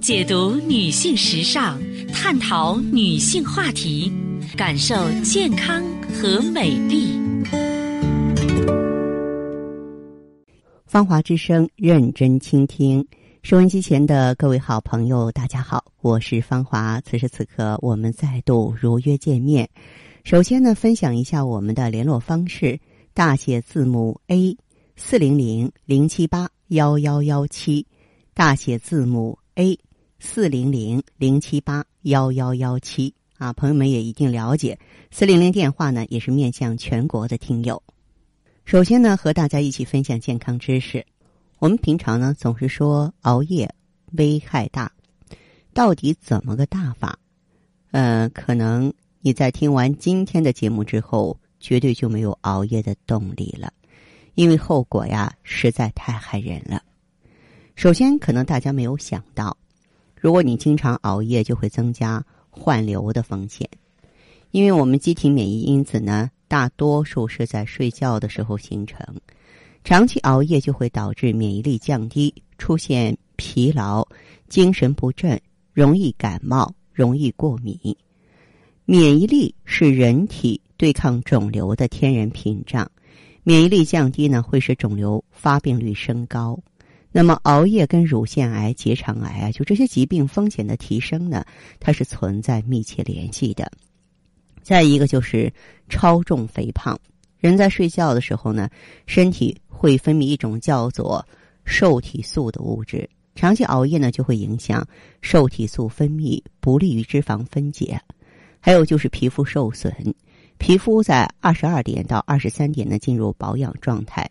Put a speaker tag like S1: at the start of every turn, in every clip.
S1: 解读女性时尚，探讨女性话题，感受健康和美丽。
S2: 芳华之声，认真倾听。收音机前的各位好朋友，大家好，我是芳华。此时此刻，我们再度如约见面。首先呢，分享一下我们的联络方式：大写字母 A 四零零零七八幺幺幺七，大写字母 A 四零零零七八幺幺幺七。啊，朋友们也一定了解，四零零电话呢，也是面向全国的听友。首先呢，和大家一起分享健康知识。我们平常呢总是说熬夜危害大，到底怎么个大法？呃，可能你在听完今天的节目之后，绝对就没有熬夜的动力了，因为后果呀实在太害人了。首先，可能大家没有想到，如果你经常熬夜，就会增加患瘤的风险，因为我们机体免疫因子呢。大多数是在睡觉的时候形成，长期熬夜就会导致免疫力降低，出现疲劳、精神不振、容易感冒、容易过敏。免疫力是人体对抗肿瘤的天然屏障，免疫力降低呢，会使肿瘤发病率升高。那么，熬夜跟乳腺癌、结肠癌啊，就这些疾病风险的提升呢，它是存在密切联系的。再一个就是超重肥胖，人在睡觉的时候呢，身体会分泌一种叫做受体素的物质，长期熬夜呢就会影响受体素分泌，不利于脂肪分解。还有就是皮肤受损，皮肤在二十二点到二十三点呢进入保养状态，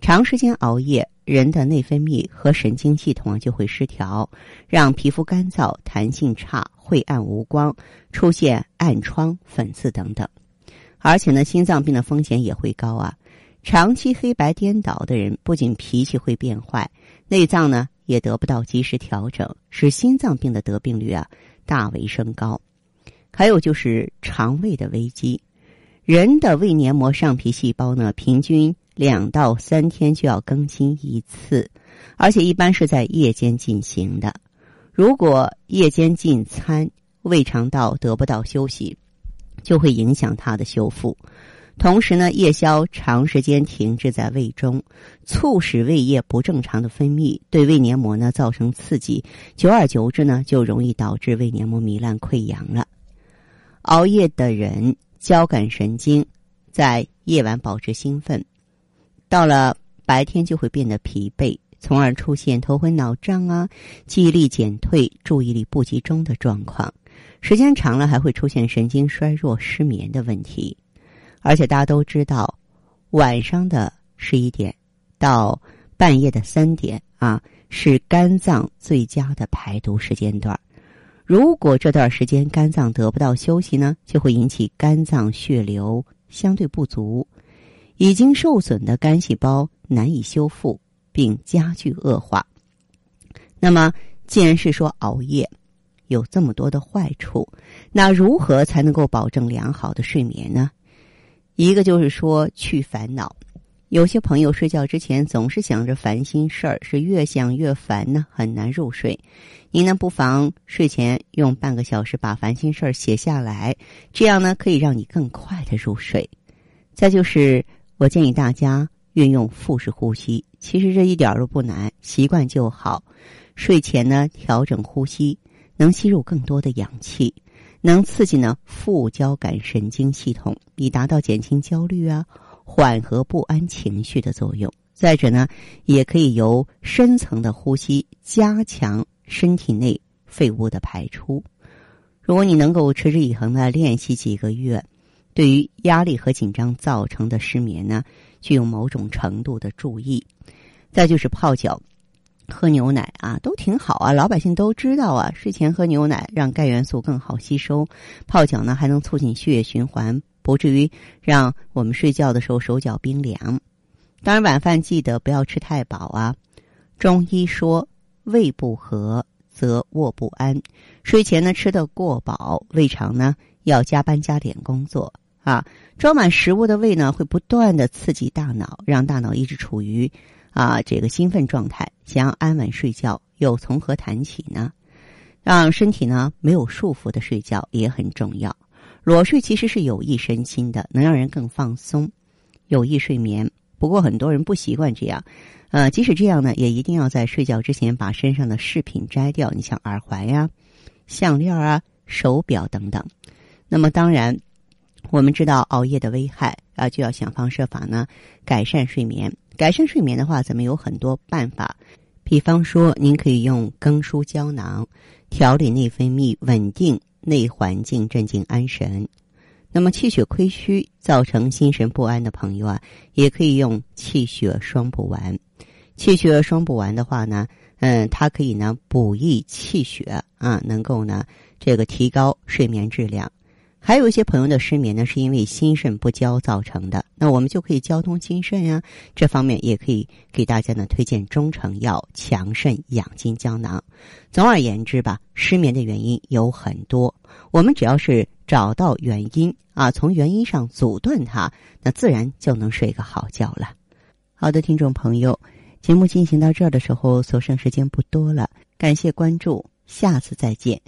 S2: 长时间熬夜，人的内分泌和神经系统就会失调，让皮肤干燥、弹性差。晦暗无光，出现暗疮、粉刺等等，而且呢，心脏病的风险也会高啊。长期黑白颠倒的人，不仅脾气会变坏，内脏呢也得不到及时调整，使心脏病的得病率啊大为升高。还有就是肠胃的危机，人的胃黏膜上皮细胞呢，平均两到三天就要更新一次，而且一般是在夜间进行的。如果夜间进餐，胃肠道得不到休息，就会影响它的修复。同时呢，夜宵长时间停滞在胃中，促使胃液不正常的分泌，对胃黏膜呢造成刺激。久而久之呢，就容易导致胃黏膜糜烂溃疡了。熬夜的人，交感神经在夜晚保持兴奋，到了白天就会变得疲惫。从而出现头昏脑胀啊、记忆力减退、注意力不集中的状况，时间长了还会出现神经衰弱、失眠的问题。而且大家都知道，晚上的十一点到半夜的三点啊，是肝脏最佳的排毒时间段。如果这段时间肝脏得不到休息呢，就会引起肝脏血流相对不足，已经受损的肝细胞难以修复。并加剧恶化。那么，既然是说熬夜有这么多的坏处，那如何才能够保证良好的睡眠呢？一个就是说去烦恼。有些朋友睡觉之前总是想着烦心事儿，是越想越烦呢，很难入睡。您呢，不妨睡前用半个小时把烦心事儿写下来，这样呢，可以让你更快的入睡。再就是，我建议大家。运用腹式呼吸，其实这一点都不难，习惯就好。睡前呢，调整呼吸，能吸入更多的氧气，能刺激呢副交感神经系统，以达到减轻焦虑啊、缓和不安情绪的作用。再者呢，也可以由深层的呼吸加强身体内废物的排出。如果你能够持之以恒的练习几个月，对于压力和紧张造成的失眠呢？具有某种程度的注意，再就是泡脚、喝牛奶啊，都挺好啊。老百姓都知道啊，睡前喝牛奶让钙元素更好吸收，泡脚呢还能促进血液循环，不至于让我们睡觉的时候手脚冰凉。当然，晚饭记得不要吃太饱啊。中医说，胃不和则卧不安，睡前呢吃的过饱，胃肠呢要加班加点工作。啊，装满食物的胃呢，会不断的刺激大脑，让大脑一直处于啊这个兴奋状态，想要安稳睡觉，又从何谈起呢？让身体呢没有束缚的睡觉也很重要。裸睡其实是有益身心的，能让人更放松，有益睡眠。不过很多人不习惯这样，呃，即使这样呢，也一定要在睡觉之前把身上的饰品摘掉。你像耳环呀、项链啊、手表等等。那么当然，我们知道熬夜的危害啊，就要想方设法呢改善睡眠。改善睡眠的话，咱们有很多办法。比方说，您可以用更舒胶囊调理内分泌，稳定内环境，镇静安神。那么气血亏虚造成心神不安的朋友啊，也可以用气血双补丸。气血双补丸的话呢，嗯，它可以呢补益气血啊，能够呢这个提高睡眠质量。还有一些朋友的失眠呢，是因为心肾不交造成的。那我们就可以交通心肾呀，这方面也可以给大家呢推荐中成药强肾养精胶囊。总而言之吧，失眠的原因有很多，我们只要是找到原因啊，从原因上阻断它，那自然就能睡个好觉了。好的，听众朋友，节目进行到这儿的时候，所剩时间不多了，感谢关注，下次再见。